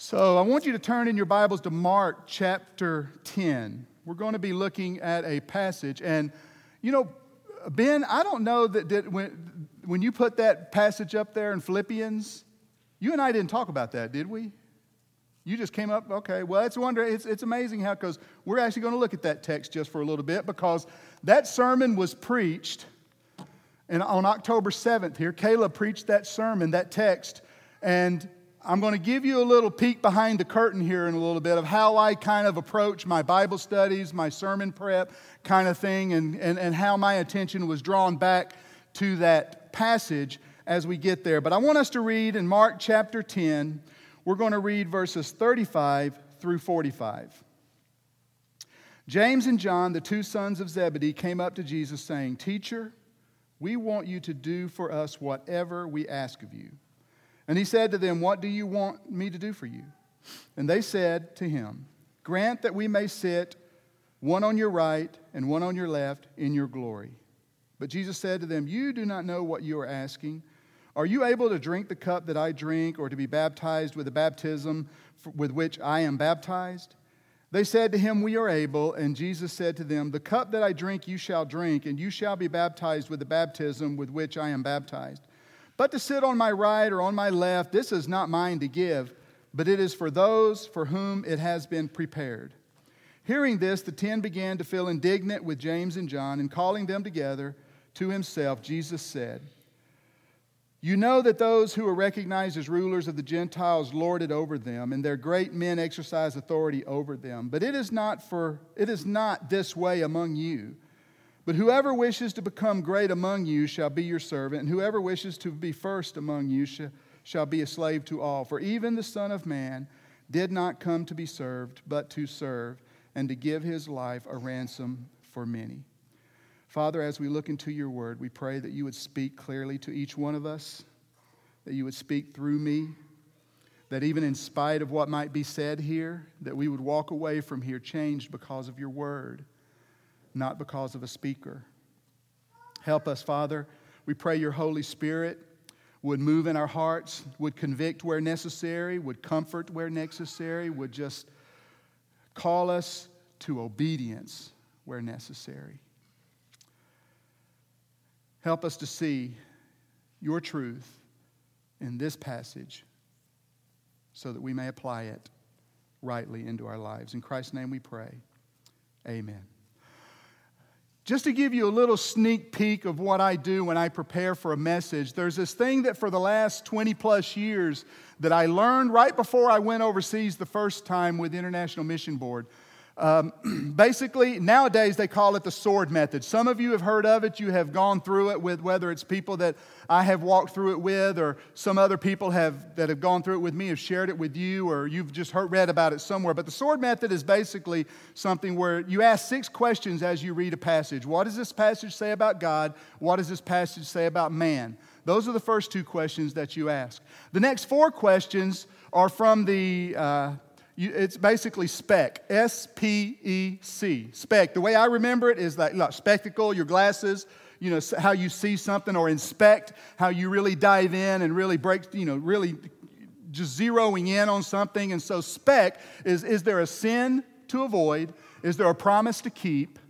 So I want you to turn in your Bibles to Mark chapter 10. We're going to be looking at a passage. And, you know, Ben, I don't know that, that when, when you put that passage up there in Philippians, you and I didn't talk about that, did we? You just came up, okay. Well, it's wonder, it's, it's amazing how, because we're actually going to look at that text just for a little bit because that sermon was preached and on October 7th here. Caleb preached that sermon, that text, and I'm going to give you a little peek behind the curtain here in a little bit of how I kind of approach my Bible studies, my sermon prep kind of thing, and, and, and how my attention was drawn back to that passage as we get there. But I want us to read in Mark chapter 10, we're going to read verses 35 through 45. James and John, the two sons of Zebedee, came up to Jesus saying, Teacher, we want you to do for us whatever we ask of you. And he said to them, What do you want me to do for you? And they said to him, Grant that we may sit one on your right and one on your left in your glory. But Jesus said to them, You do not know what you are asking. Are you able to drink the cup that I drink, or to be baptized with the baptism with which I am baptized? They said to him, We are able. And Jesus said to them, The cup that I drink you shall drink, and you shall be baptized with the baptism with which I am baptized. But to sit on my right or on my left, this is not mine to give, but it is for those for whom it has been prepared. Hearing this, the ten began to feel indignant with James and John, and calling them together to himself, Jesus said, You know that those who are recognized as rulers of the Gentiles lord it over them, and their great men exercise authority over them. But it is not for it is not this way among you. But whoever wishes to become great among you shall be your servant, and whoever wishes to be first among you shall be a slave to all. For even the Son of Man did not come to be served, but to serve, and to give his life a ransom for many. Father, as we look into your word, we pray that you would speak clearly to each one of us, that you would speak through me, that even in spite of what might be said here, that we would walk away from here changed because of your word not because of a speaker. Help us, Father. We pray your Holy Spirit would move in our hearts, would convict where necessary, would comfort where necessary, would just call us to obedience where necessary. Help us to see your truth in this passage so that we may apply it rightly into our lives. In Christ's name we pray. Amen. Just to give you a little sneak peek of what I do when I prepare for a message, there's this thing that for the last 20 plus years that I learned right before I went overseas the first time with International Mission Board. Um, basically, nowadays they call it the sword method. Some of you have heard of it. You have gone through it with whether it's people that I have walked through it with, or some other people have, that have gone through it with me have shared it with you, or you've just heard, read about it somewhere. But the sword method is basically something where you ask six questions as you read a passage. What does this passage say about God? What does this passage say about man? Those are the first two questions that you ask. The next four questions are from the uh, it's basically spec, S P E C, spec. The way I remember it is like look, spectacle, your glasses, you know, how you see something, or inspect, how you really dive in and really break, you know, really just zeroing in on something. And so, spec is is there a sin to avoid? Is there a promise to keep?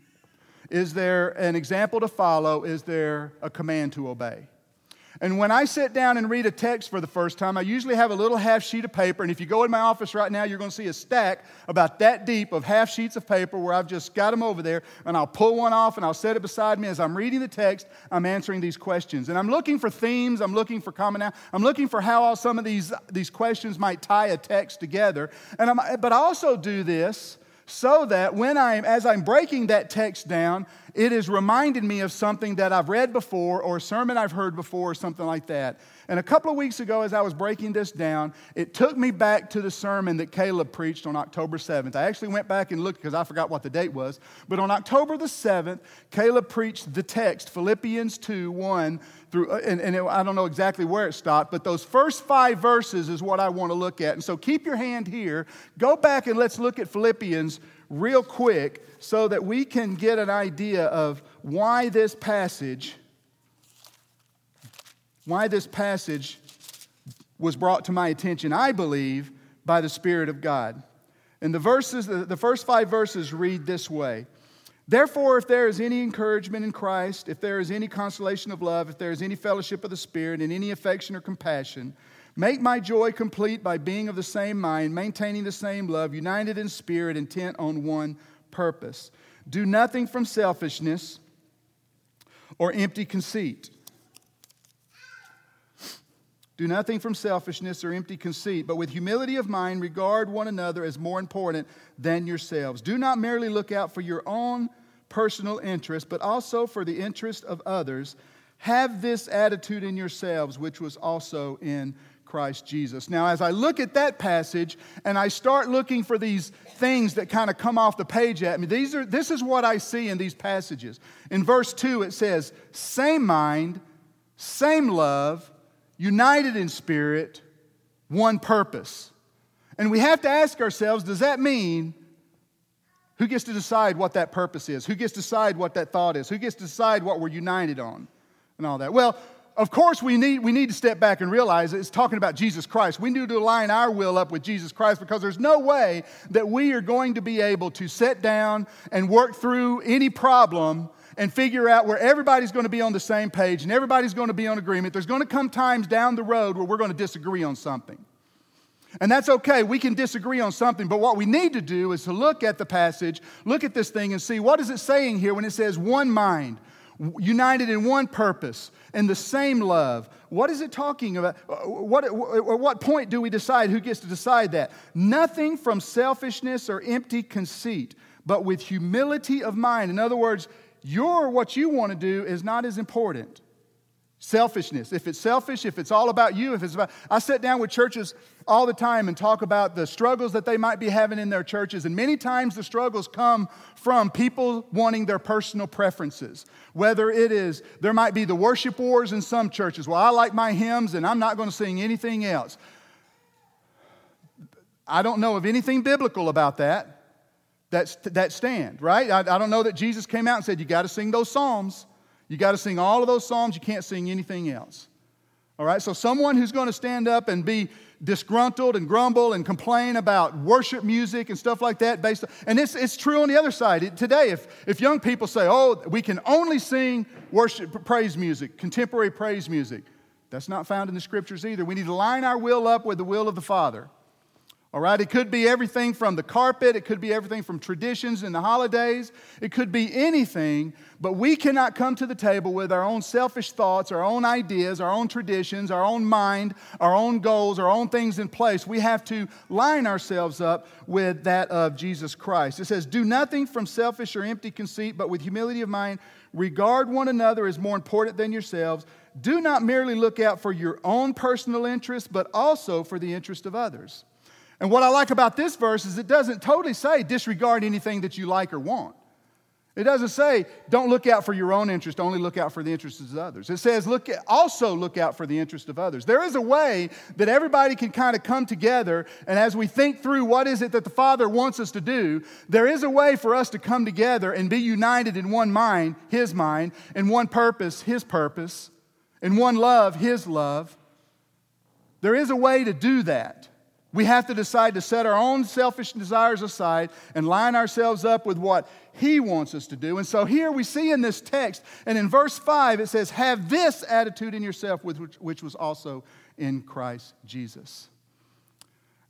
Is there an example to follow? Is there a command to obey? And when I sit down and read a text for the first time, I usually have a little half sheet of paper. And if you go in my office right now, you're going to see a stack about that deep of half sheets of paper where I've just got them over there. And I'll pull one off and I'll set it beside me. As I'm reading the text, I'm answering these questions. And I'm looking for themes, I'm looking for commonality, I'm looking for how all some of these, these questions might tie a text together. And I'm, but I also do this so that when I'm, as I'm breaking that text down, it is reminding me of something that I've read before or a sermon I've heard before or something like that. And a couple of weeks ago, as I was breaking this down, it took me back to the sermon that Caleb preached on October 7th. I actually went back and looked because I forgot what the date was. But on October the 7th, Caleb preached the text, Philippians 2 1 through, uh, and, and it, I don't know exactly where it stopped, but those first five verses is what I want to look at. And so keep your hand here. Go back and let's look at Philippians real quick so that we can get an idea of why this passage why this passage was brought to my attention, I believe, by the Spirit of God. And the verses, the first five verses read this way. Therefore, if there is any encouragement in Christ, if there is any consolation of love, if there is any fellowship of the Spirit, and any affection or compassion, make my joy complete by being of the same mind, maintaining the same love, united in spirit, intent on one purpose. Do nothing from selfishness or empty conceit. Do nothing from selfishness or empty conceit, but with humility of mind regard one another as more important than yourselves. Do not merely look out for your own personal interest, but also for the interest of others. Have this attitude in yourselves, which was also in Christ Jesus. Now, as I look at that passage and I start looking for these things that kind of come off the page at me, these are, this is what I see in these passages. In verse 2, it says, Same mind, same love, united in spirit, one purpose. And we have to ask ourselves does that mean who gets to decide what that purpose is? Who gets to decide what that thought is? Who gets to decide what we're united on and all that? Well, of course, we need, we need to step back and realize it's talking about Jesus Christ. We need to align our will up with Jesus Christ because there's no way that we are going to be able to sit down and work through any problem and figure out where everybody's going to be on the same page and everybody's going to be on agreement. There's going to come times down the road where we're going to disagree on something. And that's okay. We can disagree on something, but what we need to do is to look at the passage, look at this thing and see what is it saying here when it says one mind, united in one purpose and the same love. What is it talking about? What, at what point do we decide who gets to decide that? Nothing from selfishness or empty conceit, but with humility of mind. In other words, your what you want to do is not as important. Selfishness. If it's selfish, if it's all about you, if it's about. I sit down with churches all the time and talk about the struggles that they might be having in their churches. And many times the struggles come from people wanting their personal preferences. Whether it is, there might be the worship wars in some churches. Well, I like my hymns and I'm not going to sing anything else. I don't know of anything biblical about that. That's, that stand, right? I, I don't know that Jesus came out and said, you got to sing those psalms. You got to sing all of those psalms. You can't sing anything else. All right? So, someone who's going to stand up and be disgruntled and grumble and complain about worship music and stuff like that based on, and it's, it's true on the other side today if, if young people say oh we can only sing worship praise music contemporary praise music that's not found in the scriptures either we need to line our will up with the will of the father all right, it could be everything from the carpet, it could be everything from traditions and the holidays, it could be anything, but we cannot come to the table with our own selfish thoughts, our own ideas, our own traditions, our own mind, our own goals, our own things in place. We have to line ourselves up with that of Jesus Christ. It says, Do nothing from selfish or empty conceit, but with humility of mind, regard one another as more important than yourselves. Do not merely look out for your own personal interests, but also for the interest of others. And what I like about this verse is it doesn't totally say disregard anything that you like or want. It doesn't say don't look out for your own interest, only look out for the interests of others. It says look at, also look out for the interest of others. There is a way that everybody can kind of come together, and as we think through what is it that the Father wants us to do, there is a way for us to come together and be united in one mind, His mind, in one purpose, His purpose, in one love, His love. There is a way to do that. We have to decide to set our own selfish desires aside and line ourselves up with what He wants us to do. And so here we see in this text, and in verse 5, it says, Have this attitude in yourself, which, which was also in Christ Jesus.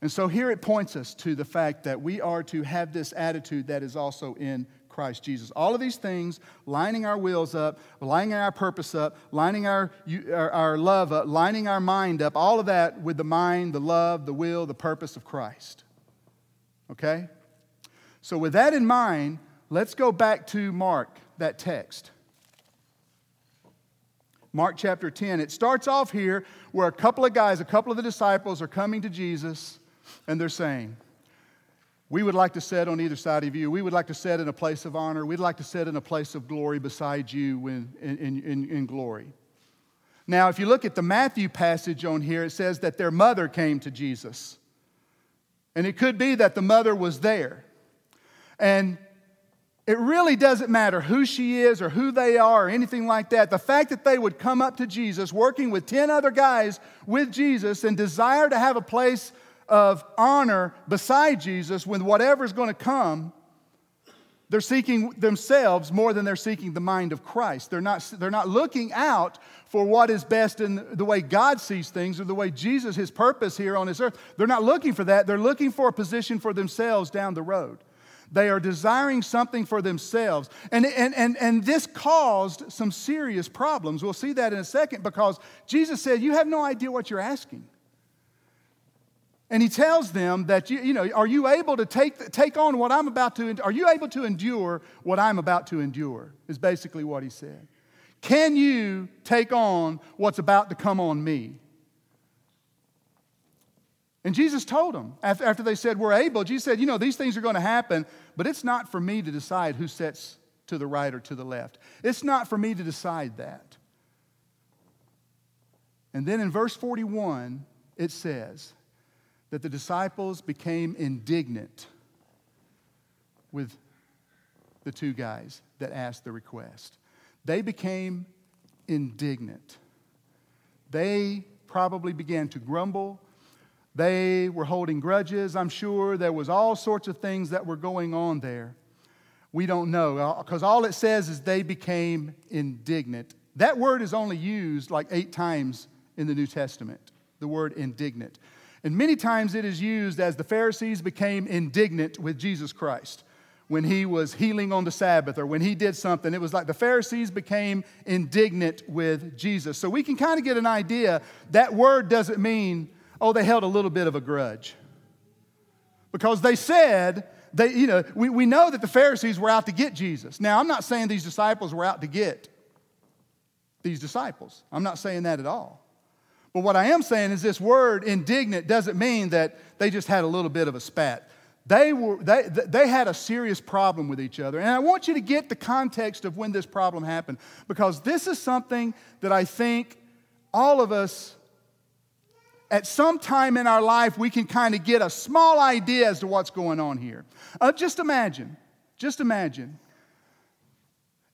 And so here it points us to the fact that we are to have this attitude that is also in Christ Jesus. All of these things, lining our wills up, lining our purpose up, lining our, our, our love up, lining our mind up, all of that with the mind, the love, the will, the purpose of Christ. Okay? So, with that in mind, let's go back to Mark, that text. Mark chapter 10. It starts off here where a couple of guys, a couple of the disciples, are coming to Jesus and they're saying, we would like to sit on either side of you. We would like to sit in a place of honor. We'd like to sit in a place of glory beside you in, in, in, in, glory. Now, if you look at the Matthew passage on here, it says that their mother came to Jesus. And it could be that the mother was there. And it really doesn't matter who she is or who they are or anything like that. The fact that they would come up to Jesus, working with 10 other guys with Jesus, and desire to have a place of honor beside Jesus when whatever's going to come, they're seeking themselves more than they're seeking the mind of Christ. They're not, they're not looking out for what is best in the way God sees things or the way Jesus, his purpose here on this earth. They're not looking for that. They're looking for a position for themselves down the road. They are desiring something for themselves. And, and, and, and this caused some serious problems. We'll see that in a second because Jesus said, You have no idea what you're asking. And he tells them that, you, you know, are you able to take, take on what I'm about to, are you able to endure what I'm about to endure? Is basically what he said. Can you take on what's about to come on me? And Jesus told them, after they said, We're able, Jesus said, You know, these things are going to happen, but it's not for me to decide who sits to the right or to the left. It's not for me to decide that. And then in verse 41, it says, that the disciples became indignant with the two guys that asked the request. They became indignant. They probably began to grumble. They were holding grudges, I'm sure. There was all sorts of things that were going on there. We don't know uh, because all it says is they became indignant. That word is only used like eight times in the New Testament, the word indignant. And many times it is used as the Pharisees became indignant with Jesus Christ when he was healing on the Sabbath or when he did something. It was like the Pharisees became indignant with Jesus. So we can kind of get an idea that word doesn't mean, oh, they held a little bit of a grudge. Because they said, they, you know, we, we know that the Pharisees were out to get Jesus. Now, I'm not saying these disciples were out to get these disciples. I'm not saying that at all. But what I am saying is this word indignant doesn't mean that they just had a little bit of a spat. They, were, they, they had a serious problem with each other. And I want you to get the context of when this problem happened because this is something that I think all of us, at some time in our life, we can kind of get a small idea as to what's going on here. Uh, just imagine, just imagine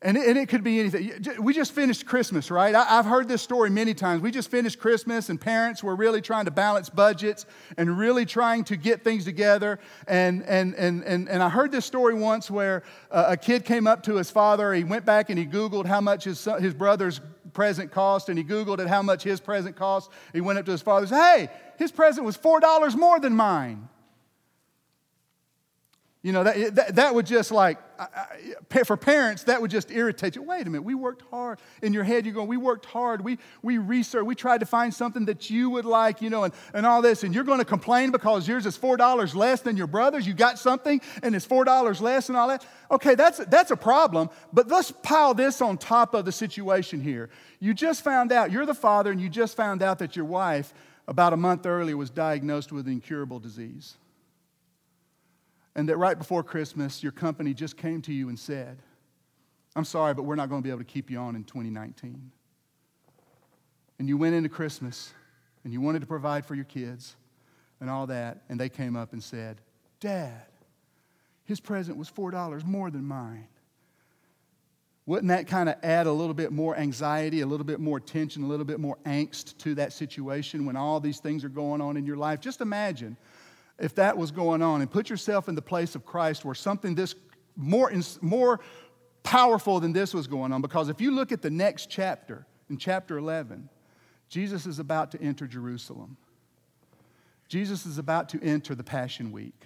and it, and it, could be anything. We just finished Christmas, right? I, have heard this story many times. We just finished Christmas, and parents were really trying to balance budgets and really trying to get things together. And, and, and, and, and I heard this story once where a kid came up to his father. He went back and he Googled how much his, son, his brother's present cost, and he Googled at how much his present cost. He went up to his father and said, Hey, his present was $4 more than mine. You know, that, that, that would just like, for parents, that would just irritate you. Wait a minute, we worked hard. In your head, you're going, we worked hard. We, we researched, we tried to find something that you would like, you know, and, and all this. And you're going to complain because yours is $4 less than your brother's. You got something and it's $4 less and all that. Okay, that's, that's a problem. But let's pile this on top of the situation here. You just found out, you're the father, and you just found out that your wife, about a month earlier, was diagnosed with an incurable disease and that right before Christmas, your company just came to you and said, I'm sorry, but we're not going to be able to keep you on in 2019. And you went into Christmas and you wanted to provide for your kids and all that, and they came up and said, Dad, his present was $4 more than mine. Wouldn't that kind of add a little bit more anxiety, a little bit more tension, a little bit more angst to that situation when all these things are going on in your life? Just imagine if that was going on and put yourself in the place of Christ where something this more, more powerful than this was going on. Because if you look at the next chapter, in chapter 11, Jesus is about to enter Jerusalem. Jesus is about to enter the Passion Week.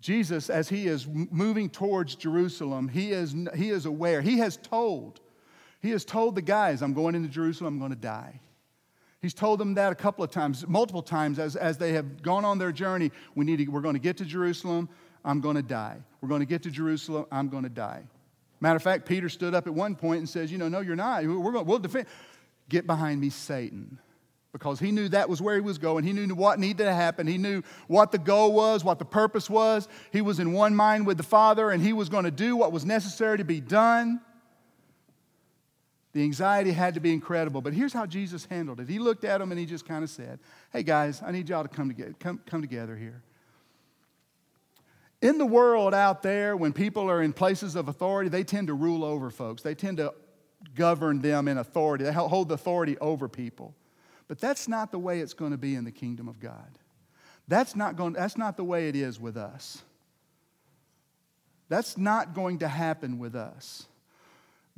Jesus, as he is moving towards Jerusalem, he is, he is aware. He has told, he has told the guys, I'm going into Jerusalem, I'm going to die. He's told them that a couple of times, multiple times, as, as they have gone on their journey. We need to, we're going to get to Jerusalem, I'm going to die. We're going to get to Jerusalem, I'm going to die. Matter of fact, Peter stood up at one point and says, You know, no, you're not. We're going, we'll defend. Get behind me, Satan. Because he knew that was where he was going. He knew what needed to happen. He knew what the goal was, what the purpose was. He was in one mind with the Father, and he was going to do what was necessary to be done. The anxiety had to be incredible. But here's how Jesus handled it. He looked at them and he just kind of said, Hey guys, I need y'all to come together, come, come together here. In the world out there, when people are in places of authority, they tend to rule over folks. They tend to govern them in authority. They hold the authority over people. But that's not the way it's going to be in the kingdom of God. That's not, going, that's not the way it is with us. That's not going to happen with us.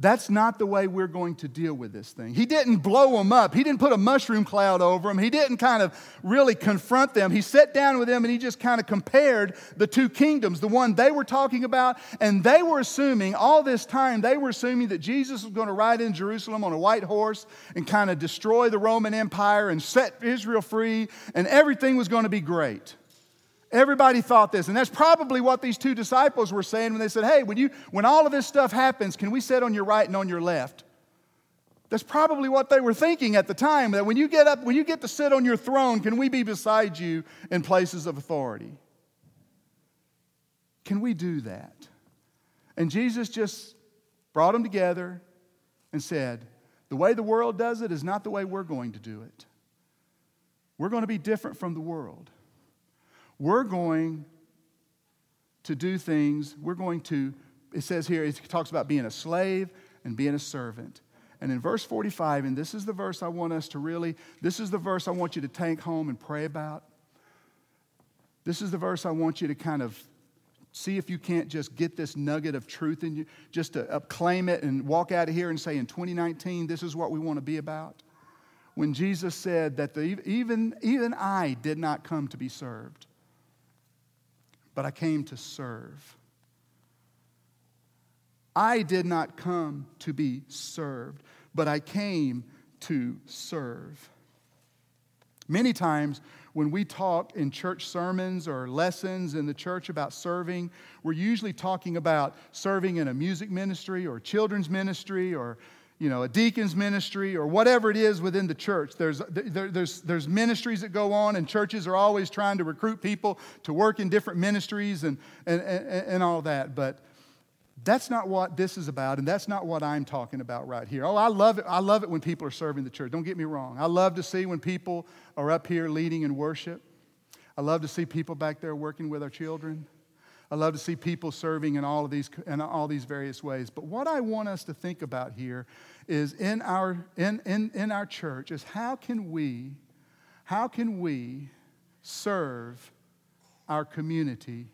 That's not the way we're going to deal with this thing. He didn't blow them up. He didn't put a mushroom cloud over them. He didn't kind of really confront them. He sat down with them and he just kind of compared the two kingdoms, the one they were talking about, and they were assuming all this time, they were assuming that Jesus was going to ride in Jerusalem on a white horse and kind of destroy the Roman Empire and set Israel free, and everything was going to be great. Everybody thought this. And that's probably what these two disciples were saying when they said, Hey, when, you, when all of this stuff happens, can we sit on your right and on your left? That's probably what they were thinking at the time. That when you get up, when you get to sit on your throne, can we be beside you in places of authority? Can we do that? And Jesus just brought them together and said, The way the world does it is not the way we're going to do it. We're going to be different from the world. We're going to do things, we're going to, it says here, it talks about being a slave and being a servant. And in verse 45, and this is the verse I want us to really, this is the verse I want you to take home and pray about. This is the verse I want you to kind of see if you can't just get this nugget of truth in you, just to claim it and walk out of here and say, in 2019, this is what we want to be about. When Jesus said that the, even, even I did not come to be served, but I came to serve. I did not come to be served, but I came to serve. Many times when we talk in church sermons or lessons in the church about serving, we're usually talking about serving in a music ministry or children's ministry or you know, a deacon's ministry or whatever it is within the church. There's, there, there's, there's ministries that go on, and churches are always trying to recruit people to work in different ministries and, and, and, and all that. But that's not what this is about, and that's not what I'm talking about right here. Oh, I love it. I love it when people are serving the church. Don't get me wrong. I love to see when people are up here leading in worship. I love to see people back there working with our children. I love to see people serving in all of these in all these various ways. But what I want us to think about here is in our in, in, in our church is how can we how can we serve our community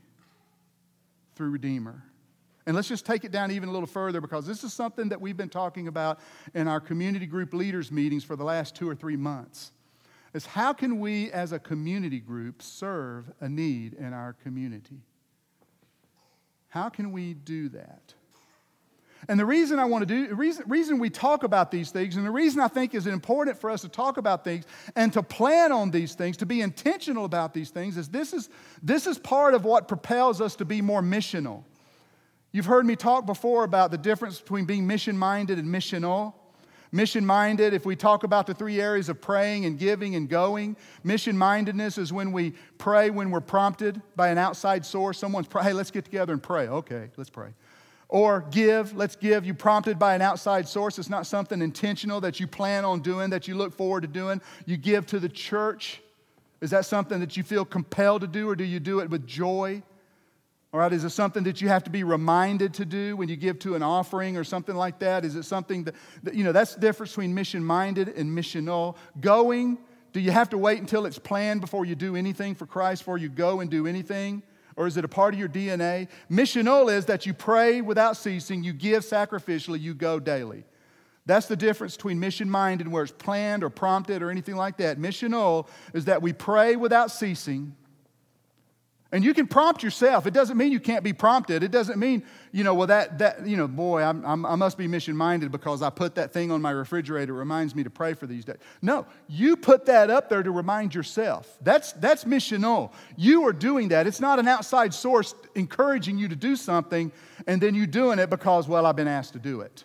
through Redeemer? And let's just take it down even a little further because this is something that we've been talking about in our community group leaders meetings for the last two or three months. Is how can we as a community group serve a need in our community? How can we do that? And the reason I want to do, the reason, reason we talk about these things, and the reason I think is important for us to talk about things and to plan on these things, to be intentional about these things, is this is, this is part of what propels us to be more missional. You've heard me talk before about the difference between being mission minded and missional. Mission minded, if we talk about the three areas of praying and giving and going, mission mindedness is when we pray when we're prompted by an outside source. Someone's, hey, let's get together and pray. Okay, let's pray. Or give, let's give. You prompted by an outside source. It's not something intentional that you plan on doing, that you look forward to doing. You give to the church. Is that something that you feel compelled to do, or do you do it with joy? All right, is it something that you have to be reminded to do when you give to an offering or something like that? Is it something that, that you know, that's the difference between mission minded and missional. Going, do you have to wait until it's planned before you do anything for Christ, before you go and do anything? Or is it a part of your DNA? Missional is that you pray without ceasing, you give sacrificially, you go daily. That's the difference between mission minded, where it's planned or prompted or anything like that. Missional is that we pray without ceasing and you can prompt yourself. It doesn't mean you can't be prompted. It doesn't mean, you know, well, that, that you know, boy, I'm, I'm, i must be mission minded because I put that thing on my refrigerator. It reminds me to pray for these days. No, you put that up there to remind yourself. That's, that's missional. You are doing that. It's not an outside source encouraging you to do something and then you doing it because, well, I've been asked to do it.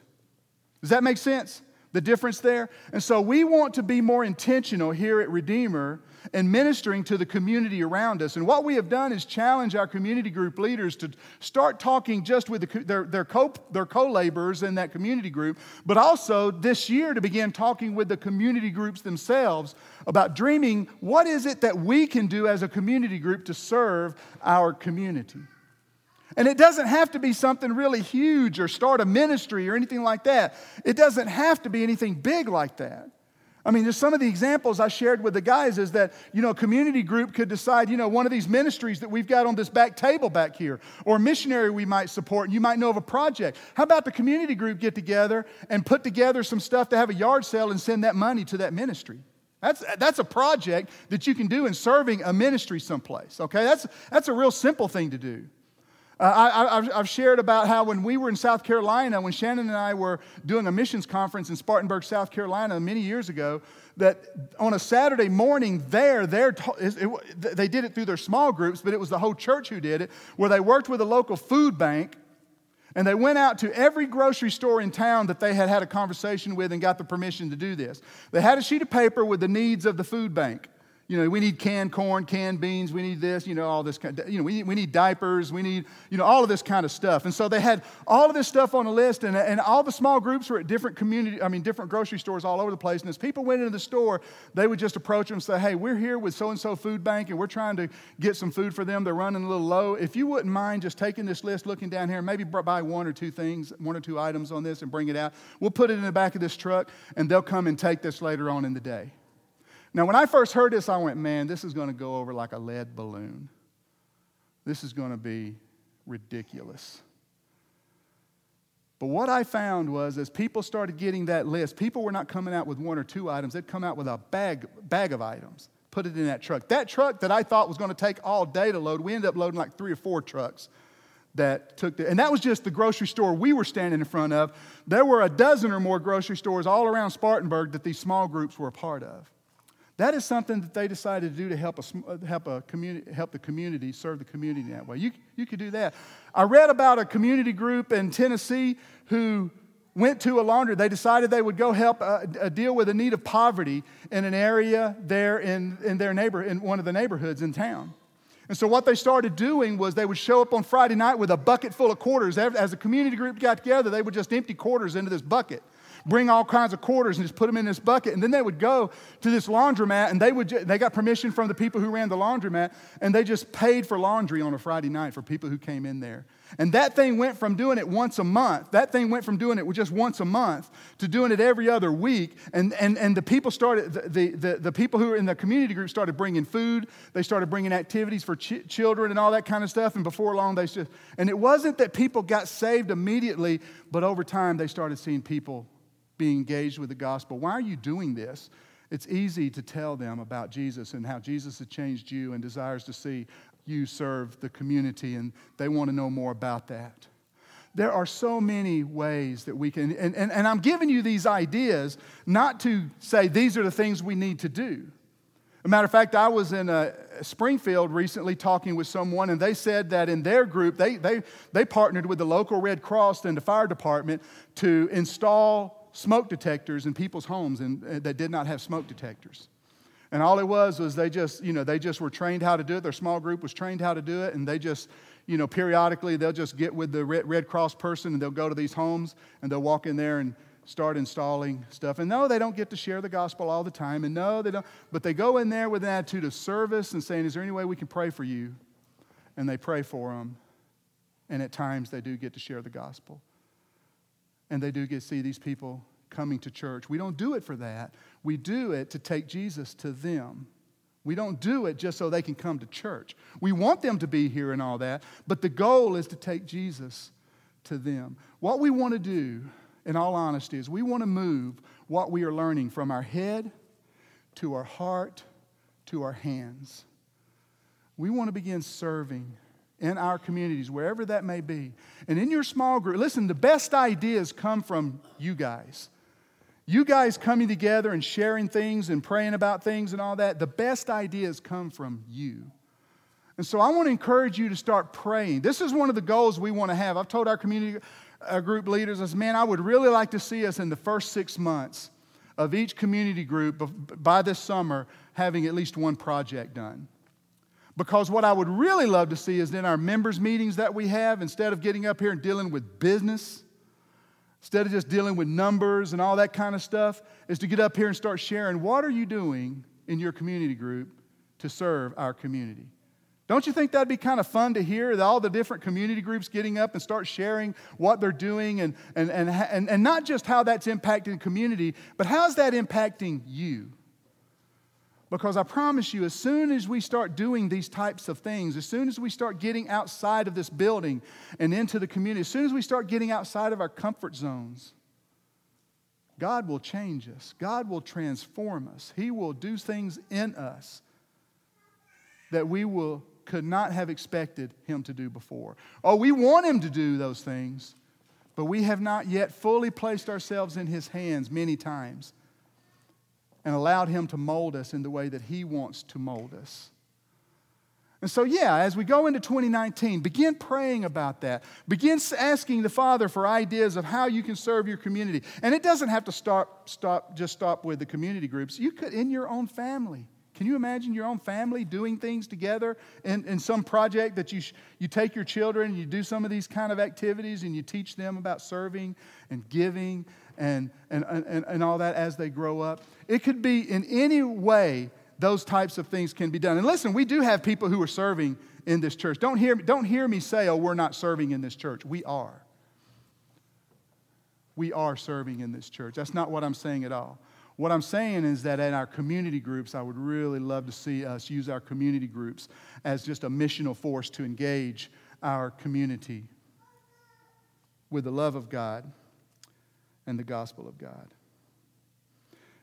Does that make sense? The difference there? And so we want to be more intentional here at Redeemer and ministering to the community around us. And what we have done is challenge our community group leaders to start talking just with the, their, their, co, their co-laborers in that community group, but also this year to begin talking with the community groups themselves about dreaming what is it that we can do as a community group to serve our community. And it doesn't have to be something really huge or start a ministry or anything like that. It doesn't have to be anything big like that. I mean, just some of the examples I shared with the guys is that, you know, a community group could decide, you know, one of these ministries that we've got on this back table back here, or a missionary we might support, and you might know of a project. How about the community group get together and put together some stuff to have a yard sale and send that money to that ministry? That's, that's a project that you can do in serving a ministry someplace, okay? That's, that's a real simple thing to do. Uh, I, have shared about how when we were in South Carolina, when Shannon and I were doing a missions conference in Spartanburg, South Carolina, many years ago, that on a Saturday morning there, they did it through their small groups, but it was the whole church who did it, where they worked with a local food bank and they went out to every grocery store in town that they had had a conversation with and got the permission to do this. They had a sheet of paper with the needs of the food bank. You know, we need canned corn, canned beans, we need this, you know, all this kind of, you know, we need, we need diapers, we need, you know, all of this kind of stuff. And so they had all of this stuff on a list, and, and all the small groups were at different community, I mean, different grocery stores all over the place. And as people went into the store, they would just approach them and say, hey, we're here with so and so food bank, and we're trying to get some food for them. They're running a little low. If you wouldn't mind just taking this list, looking down here, maybe buy one or two things, one or two items on this and bring it out. We'll put it in the back of this truck, and they'll come and take this later on in the day. Now, when I first heard this, I went, man, this is going to go over like a lead balloon. This is going to be ridiculous. But what I found was as people started getting that list, people were not coming out with one or two items, they'd come out with a bag, bag of items, put it in that truck. That truck that I thought was going to take all day to load, we ended up loading like three or four trucks that took the, and that was just the grocery store we were standing in front of. There were a dozen or more grocery stores all around Spartanburg that these small groups were a part of. That is something that they decided to do to help, a, help, a community, help the community, serve the community in that way. You, you could do that. I read about a community group in Tennessee who went to a laundry. They decided they would go help uh, uh, deal with a need of poverty in an area there in, in their neighbor, in one of the neighborhoods in town. And so what they started doing was they would show up on Friday night with a bucket full of quarters. As the community group got together, they would just empty quarters into this bucket bring all kinds of quarters and just put them in this bucket. And then they would go to this laundromat and they would, they got permission from the people who ran the laundromat and they just paid for laundry on a Friday night for people who came in there. And that thing went from doing it once a month, that thing went from doing it just once a month to doing it every other week. And, and, and the people started, the, the, the people who were in the community group started bringing food. They started bringing activities for ch- children and all that kind of stuff. And before long, they just, and it wasn't that people got saved immediately, but over time, they started seeing people being engaged with the gospel. Why are you doing this? It's easy to tell them about Jesus and how Jesus has changed you and desires to see you serve the community, and they want to know more about that. There are so many ways that we can, and, and, and I'm giving you these ideas not to say these are the things we need to do. A matter of fact, I was in a Springfield recently talking with someone, and they said that in their group, they, they, they partnered with the local Red Cross and the fire department to install smoke detectors in people's homes and, uh, that did not have smoke detectors. And all it was was they just, you know, they just were trained how to do it. Their small group was trained how to do it, and they just, you know, periodically they'll just get with the Red, Red Cross person and they'll go to these homes and they'll walk in there and start installing stuff. And no, they don't get to share the gospel all the time. And no, they don't. But they go in there with an attitude of service and saying, Is there any way we can pray for you? And they pray for them. And at times they do get to share the gospel and they do get see these people coming to church. We don't do it for that. We do it to take Jesus to them. We don't do it just so they can come to church. We want them to be here and all that, but the goal is to take Jesus to them. What we want to do, in all honesty, is we want to move what we are learning from our head to our heart to our hands. We want to begin serving in our communities, wherever that may be. And in your small group, listen, the best ideas come from you guys. You guys coming together and sharing things and praying about things and all that, the best ideas come from you. And so I want to encourage you to start praying. This is one of the goals we want to have. I've told our community our group leaders, I said, man, I would really like to see us in the first six months of each community group by this summer having at least one project done. Because what I would really love to see is in our members' meetings that we have, instead of getting up here and dealing with business, instead of just dealing with numbers and all that kind of stuff, is to get up here and start sharing what are you doing in your community group to serve our community? Don't you think that'd be kind of fun to hear all the different community groups getting up and start sharing what they're doing and, and, and, and, not just how that's impacting the community, but how's that impacting you? Because I promise you, as soon as we start doing these types of things, as soon as we start getting outside of this building and into the community, as soon as we start getting outside of our comfort zones, God will change us. God will transform us. He will do things in us that we will could not have expected him to do before. Oh, we want him to do those things, but we have not yet fully placed ourselves in his hands many times and allowed him to mold us in the way that he wants to mold us. And so, yeah, as we go into 2019, begin praying about that. Begin asking the Father for ideas of how you can serve your community. And it doesn't have to stop, stop, just stop with the community groups. You could in your own family. Can you imagine your own family doing things together in, in some project that you, sh- you take your children and you do some of these kind of activities and you teach them about serving and giving and, and, and, and all that as they grow up? It could be in any way those types of things can be done. And listen, we do have people who are serving in this church. Don't hear, don't hear me say, oh, we're not serving in this church. We are. We are serving in this church. That's not what I'm saying at all. What I'm saying is that in our community groups, I would really love to see us use our community groups as just a missional force to engage our community with the love of God and the gospel of God.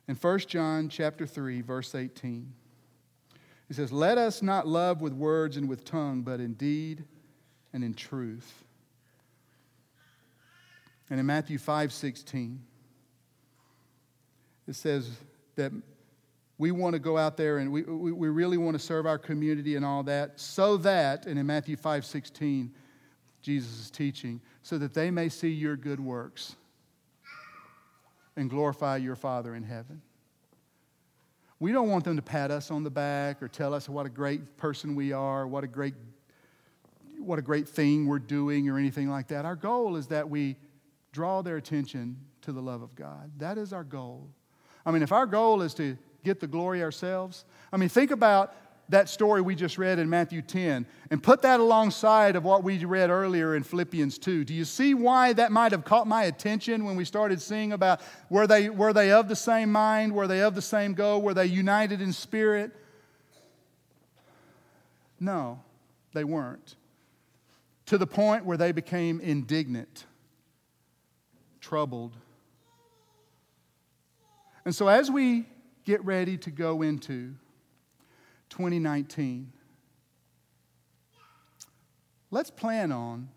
In 1 John chapter 3 verse 18 he says, "Let us not love with words and with tongue, but in deed and in truth." And in Matthew 5:16 it says that we want to go out there and we, we, we, really want to serve our community and all that, so that, and in Matthew 5 16, Jesus is teaching, so that they may see your good works and glorify your Father in heaven. We don't want them to pat us on the back or tell us what a great person we are, what a great, what a great thing we're doing, or anything like that. Our goal is that we draw their attention to the love of God. That is our goal. I mean, if our goal is to get the glory ourselves, I mean, think about that story we just read in Matthew 10 and put that alongside of what we read earlier in Philippians 2. Do you see why that might have caught my attention when we started seeing about were they, were they of the same mind? Were they of the same goal? Were they united in spirit? No, they weren't. To the point where they became indignant, troubled, and so, as we get ready to go into 2019, let's plan on,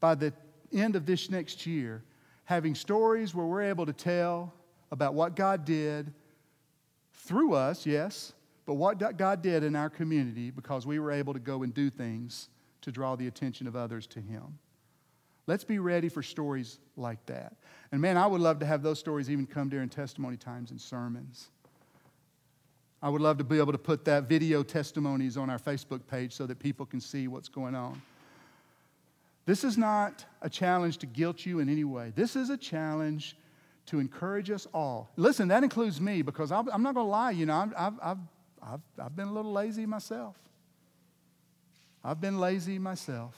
by the end of this next year, having stories where we're able to tell about what God did through us, yes, but what God did in our community because we were able to go and do things to draw the attention of others to Him. Let's be ready for stories like that. And man, I would love to have those stories even come during testimony times and sermons. I would love to be able to put that video testimonies on our Facebook page so that people can see what's going on. This is not a challenge to guilt you in any way. This is a challenge to encourage us all. Listen, that includes me because I'm not going to lie, you know, I've, I've, I've, I've been a little lazy myself. I've been lazy myself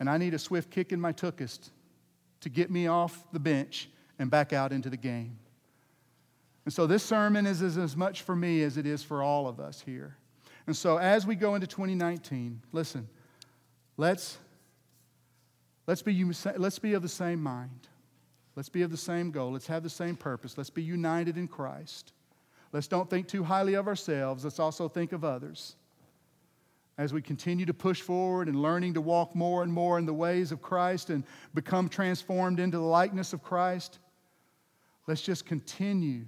and I need a swift kick in my tuchus to get me off the bench and back out into the game. And so this sermon is as much for me as it is for all of us here. And so as we go into 2019, listen, let's, let's, be, let's be of the same mind. Let's be of the same goal. Let's have the same purpose. Let's be united in Christ. Let's don't think too highly of ourselves. Let's also think of others as we continue to push forward and learning to walk more and more in the ways of Christ and become transformed into the likeness of Christ, let's just continue,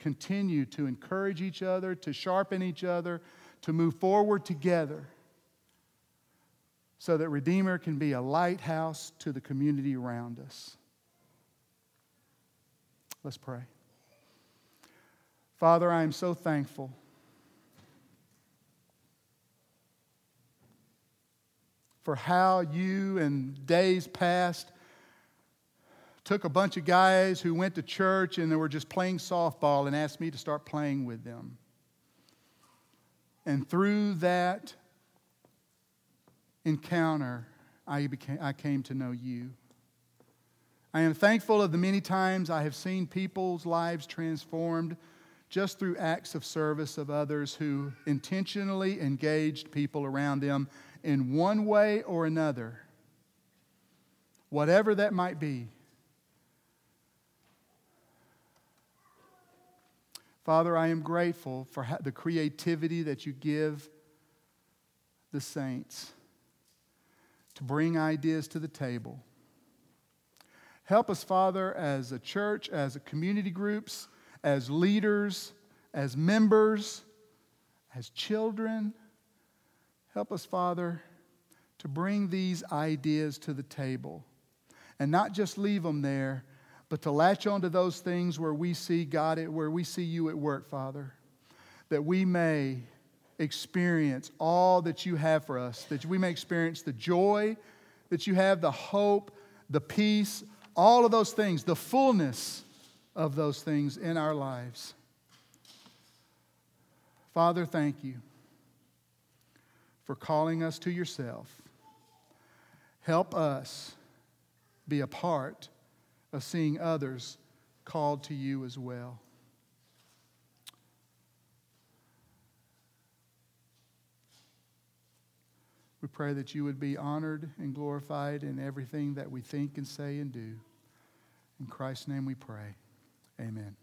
continue to encourage each other, to sharpen each other, to move forward together so that Redeemer can be a lighthouse to the community around us. Let's pray. Father, I am so thankful for how you, in days past, took a bunch of guys who went to church and they were just playing softball and asked me to start playing with them. And through that encounter, I, became, I came to know you. I am thankful of the many times I have seen people's lives transformed just through acts of service of others who intentionally engaged people around them in one way or another, whatever that might be. Father, I am grateful for the creativity that you give the saints to bring ideas to the table. Help us, Father, as a church, as a community groups, as leaders, as members, as children. Help us, Father, to bring these ideas to the table and not just leave them there, but to latch onto those things where we see God, at, where we see you at work, Father, that we may experience all that you have for us, that we may experience the joy that you have, the hope, the peace, all of those things, the fullness of those things in our lives. Father, thank you for calling us to yourself. Help us be a part of seeing others called to you as well. We pray that you would be honored and glorified in everything that we think and say and do. In Christ's name we pray. Amen.